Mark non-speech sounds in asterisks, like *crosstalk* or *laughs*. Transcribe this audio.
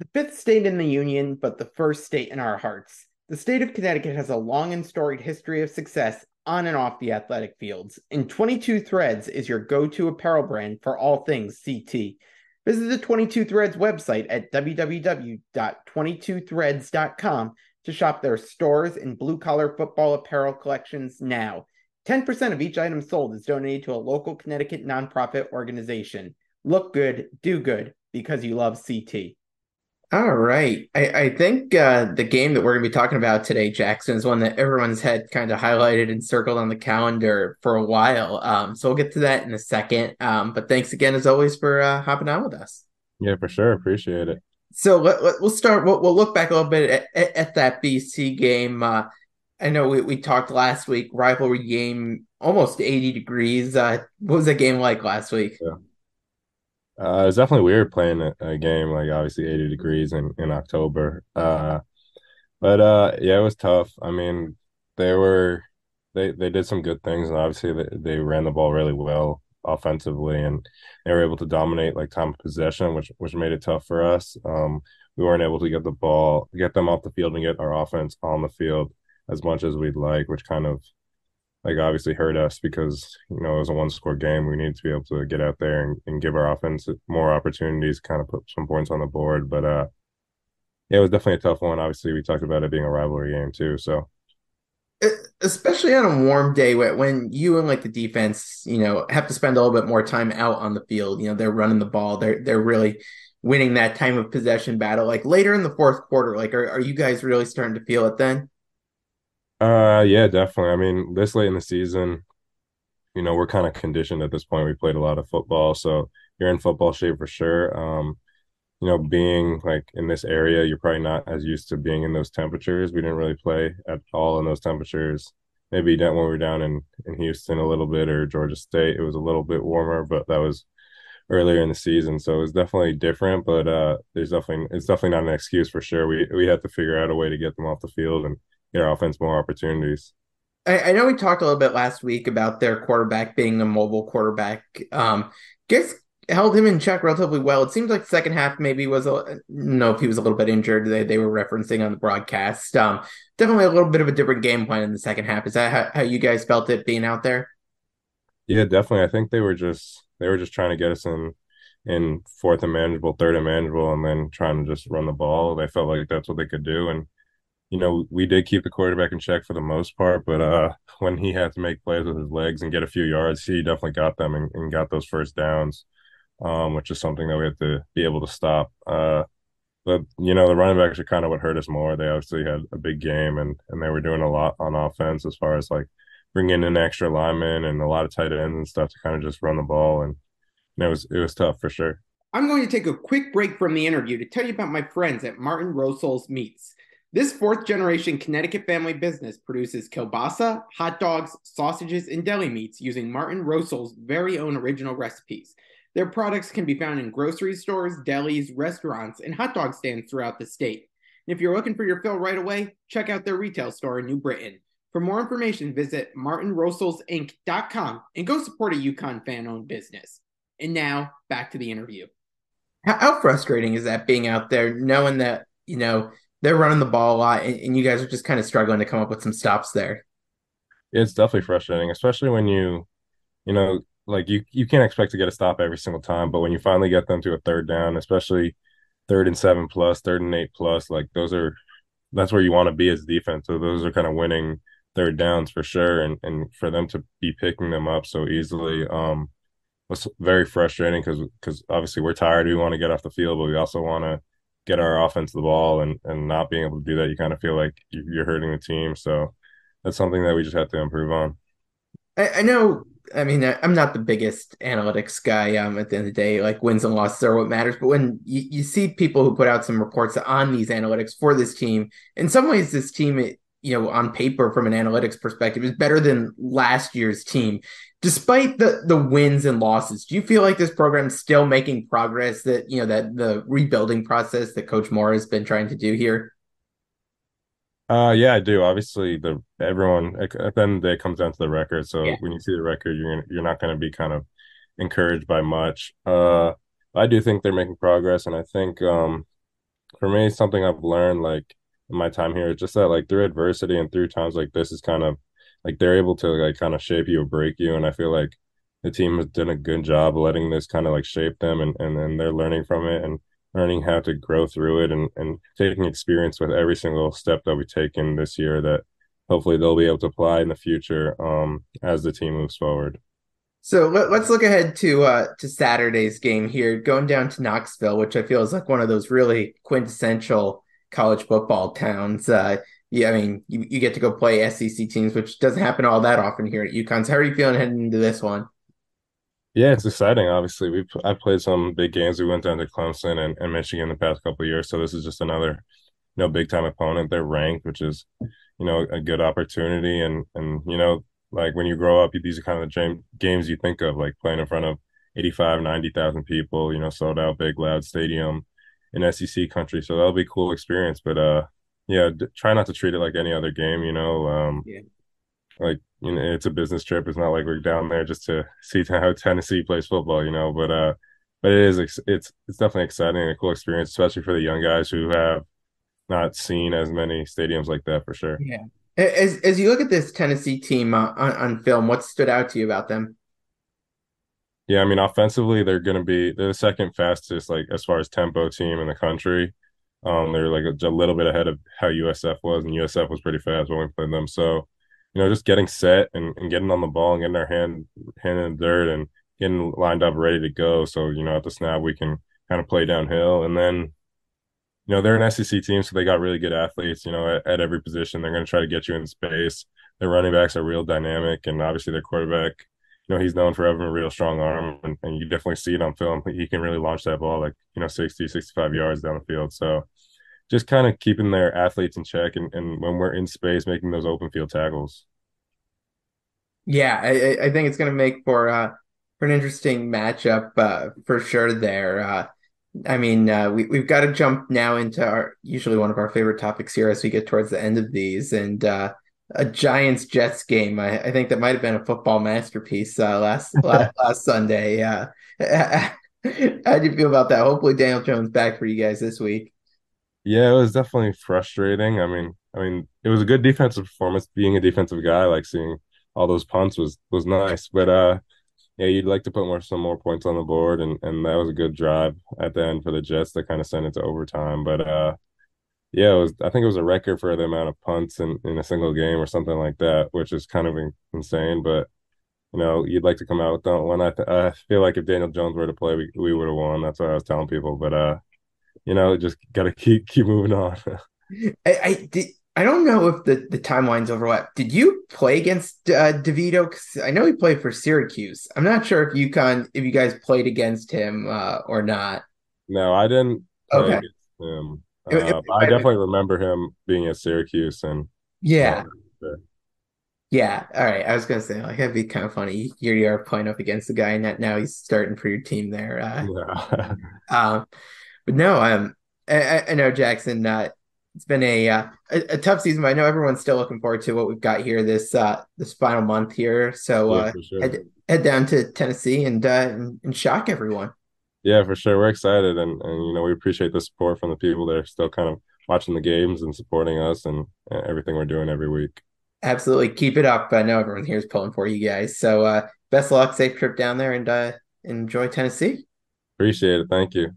The fifth state in the Union, but the first state in our hearts. The state of Connecticut has a long and storied history of success on and off the athletic fields, and 22 Threads is your go to apparel brand for all things CT. Visit the 22 Threads website at www.22threads.com to shop their stores and blue collar football apparel collections now. 10% of each item sold is donated to a local Connecticut nonprofit organization. Look good, do good, because you love CT. All right. I, I think uh, the game that we're going to be talking about today, Jackson, is one that everyone's had kind of highlighted and circled on the calendar for a while. Um, so we'll get to that in a second. Um, but thanks again, as always, for uh, hopping on with us. Yeah, for sure. Appreciate it. So let, let, we'll start. We'll, we'll, look back a little bit at, at, at that BC game. Uh, I know we, we talked last week, rivalry game, almost 80 degrees. Uh, what was that game like last week? Yeah. Uh, it was definitely weird playing a, a, game like obviously 80 degrees in, in October. Uh, but uh, yeah, it was tough. I mean, they were they they did some good things, and obviously they, they ran the ball really well offensively, and they were able to dominate like time of possession, which which made it tough for us. Um, we weren't able to get the ball, get them off the field, and get our offense on the field as much as we'd like, which kind of like obviously hurt us because you know it was a one score game. We needed to be able to get out there and, and give our offense more opportunities, kind of put some points on the board. But uh, yeah, it was definitely a tough one. Obviously, we talked about it being a rivalry game too. So especially on a warm day when you and like the defense, you know, have to spend a little bit more time out on the field. You know, they're running the ball. They're they're really winning that time of possession battle. Like later in the fourth quarter, like are, are you guys really starting to feel it then? Uh, yeah, definitely. I mean, this late in the season, you know, we're kind of conditioned at this point. We played a lot of football, so you're in football shape for sure. Um, you know, being like in this area, you're probably not as used to being in those temperatures. We didn't really play at all in those temperatures. Maybe when we were down in, in Houston a little bit or Georgia State, it was a little bit warmer, but that was earlier in the season. So it was definitely different, but uh, there's definitely it's definitely not an excuse for sure. We we had to figure out a way to get them off the field and our offense more opportunities. I, I, know we talked a little bit last week about their quarterback being a mobile quarterback. Um, guess held him in check relatively well. It seems like the second half maybe was a no if he was a little bit injured. They they were referencing on the broadcast. Um, definitely a little bit of a different game plan in the second half. Is that how, how you guys felt it being out there? Yeah, definitely. I think they were just they were just trying to get us in in fourth and manageable, third and manageable, and then trying to just run the ball. They felt like that's what they could do, and you know, we did keep the quarterback in check for the most part, but uh, when he had to make plays with his legs and get a few yards, he definitely got them and, and got those first downs, um, which is something that we have to be able to stop. Uh, but you know, the running backs are kind of what hurt us more. They obviously had a big game and and they were doing a lot on offense as far as like bringing in extra linemen and a lot of tight ends and stuff to kind of just run the ball, and, and it was it was tough for sure. I'm going to take a quick break from the interview to tell you about my friends at Martin Rosol's Meats. This fourth generation Connecticut family business produces kielbasa, hot dogs, sausages, and deli meats using Martin Rosol's very own original recipes. Their products can be found in grocery stores, delis, restaurants, and hot dog stands throughout the state. And if you're looking for your fill right away, check out their retail store in New Britain. For more information, visit martinrosolsinc.com and go support a UConn fan owned business. And now back to the interview. How frustrating is that being out there knowing that, you know, they're running the ball a lot, and, and you guys are just kind of struggling to come up with some stops there. It's definitely frustrating, especially when you, you know, like you you can't expect to get a stop every single time, but when you finally get them to a third down, especially third and seven plus, third and eight plus, like those are that's where you want to be as defense. So those are kind of winning third downs for sure, and and for them to be picking them up so easily, um, was very frustrating because because obviously we're tired, we want to get off the field, but we also want to get our offense the ball and and not being able to do that, you kind of feel like you're hurting the team. So that's something that we just have to improve on. I, I know. I mean, I'm not the biggest analytics guy. Um, at the end of the day, like wins and losses are what matters. But when you, you see people who put out some reports on these analytics for this team, in some ways, this team, you know, on paper from an analytics perspective, is better than last year's team despite the the wins and losses do you feel like this program's still making progress that you know that the rebuilding process that coach Mora has been trying to do here? Uh yeah i do. Obviously the everyone at the end of the day it comes down to the record. So yeah. when you see the record you're you're not going to be kind of encouraged by much. Uh i do think they're making progress. And i think um for me, something I've learned like in my time here is just that like through adversity and through times like this is kind of like they're able to like kind of shape you or break you. And I feel like the team has done a good job letting this kind of like shape them and and then they're learning from it and learning how to grow through it and and taking experience with every single step that we take in this year that hopefully they'll be able to apply in the future um as the team moves forward. So let, us look ahead to uh, to Saturday's game here, going down to Knoxville, which I feel is like one of those really quintessential college football towns. Uh, yeah, I mean, you, you get to go play SEC teams, which doesn't happen all that often here at UConn. So how are you feeling heading into this one? Yeah, it's exciting. Obviously, we I played some big games. We went down to Clemson and, and Michigan the past couple years, so this is just another, you know, big time opponent. They're ranked, which is, you know, a good opportunity. And and you know, like when you grow up, these are kind of the games you think of, like playing in front of 85, 90,000 people, you know, sold out, big, loud stadium in SEC country. So that'll be a cool experience. But uh, yeah, d- try not to treat it like any other game. You know, um, yeah. like you know, it's a business trip. It's not like we're down there just to *laughs* see how Tennessee plays football. You know, but uh, but it is it's it's definitely exciting and a cool experience, especially for the young guys who have not seen as many stadiums like that for sure. Yeah. As as you look at this Tennessee team uh, on, on film, what stood out to you about them? Yeah, I mean, offensively, they're going to be they're the second fastest, like as far as tempo team in the country. Um, they're like a, a, little bit ahead of how USF was, and USF was pretty fast when we played them. So, you know, just getting set and, and getting on the ball and getting our hand hand in the dirt and getting lined up, ready to go. So, you know, at the snap we can kind of play downhill, and then you know, they're an SEC team, so they got really good athletes, you know, at, at every position. They're going to try to get you in space. Their running backs are real dynamic, and obviously their quarterback, know, he's known for having a real strong arm, and, and you definitely see it on film. He can really launch that ball like, you know, 60, 65 yards down the field. So just kind of keeping their athletes in check and, and when we're in space, making those open field tackles. Yeah, I, I think it's going to make for uh, for an interesting matchup uh, for sure there. Uh, I mean, uh, we we've got to jump now into our usually one of our favorite topics here as we get towards the end of these, and uh, a Giants Jets game. I, I, think that might have been a football masterpiece uh, last, *laughs* last last Sunday. Uh, how do you feel about that? Hopefully, Daniel Jones back for you guys this week. Yeah, it was definitely frustrating. I mean, I mean, it was a good defensive performance. Being a defensive guy, like seeing all those punts was was nice, but uh yeah, you'd like to put more some more points on the board, and and that was a good drive at the end for the Jets to kind of send it to overtime. But uh, yeah, it was. I think it was a record for the amount of punts in in a single game or something like that, which is kind of insane. But you know, you'd like to come out with that one. I th- I feel like if Daniel Jones were to play, we we would have won. That's what I was telling people. But uh, you know, just got to *laughs* keep keep moving on. *laughs* I, I did. I don't know if the, the timelines overlap. Did you play against uh, DeVito? Because I know he played for Syracuse. I'm not sure if UConn, if you guys played against him uh, or not. No, I didn't. okay. Him. Uh, if, if, I definitely remember him being at Syracuse and yeah. Uh, yeah. All right. I was gonna say like that'd be kind of funny. Here you are playing up against the guy, and now he's starting for your team there. Uh, yeah. *laughs* um, but no, um, I, I know Jackson. Uh, it's been a, uh, a, a tough season, but I know everyone's still looking forward to what we've got here this uh, this final month here. So uh, yeah, sure. head, head down to Tennessee and, uh, and, and shock everyone. Yeah, for sure. We're excited, and and you know we appreciate the support from the people that are still kind of watching the games and supporting us and, and everything we're doing every week. Absolutely, keep it up. I know everyone here is pulling for you guys. So uh, best luck, safe trip down there, and uh, enjoy Tennessee. Appreciate it. Thank you.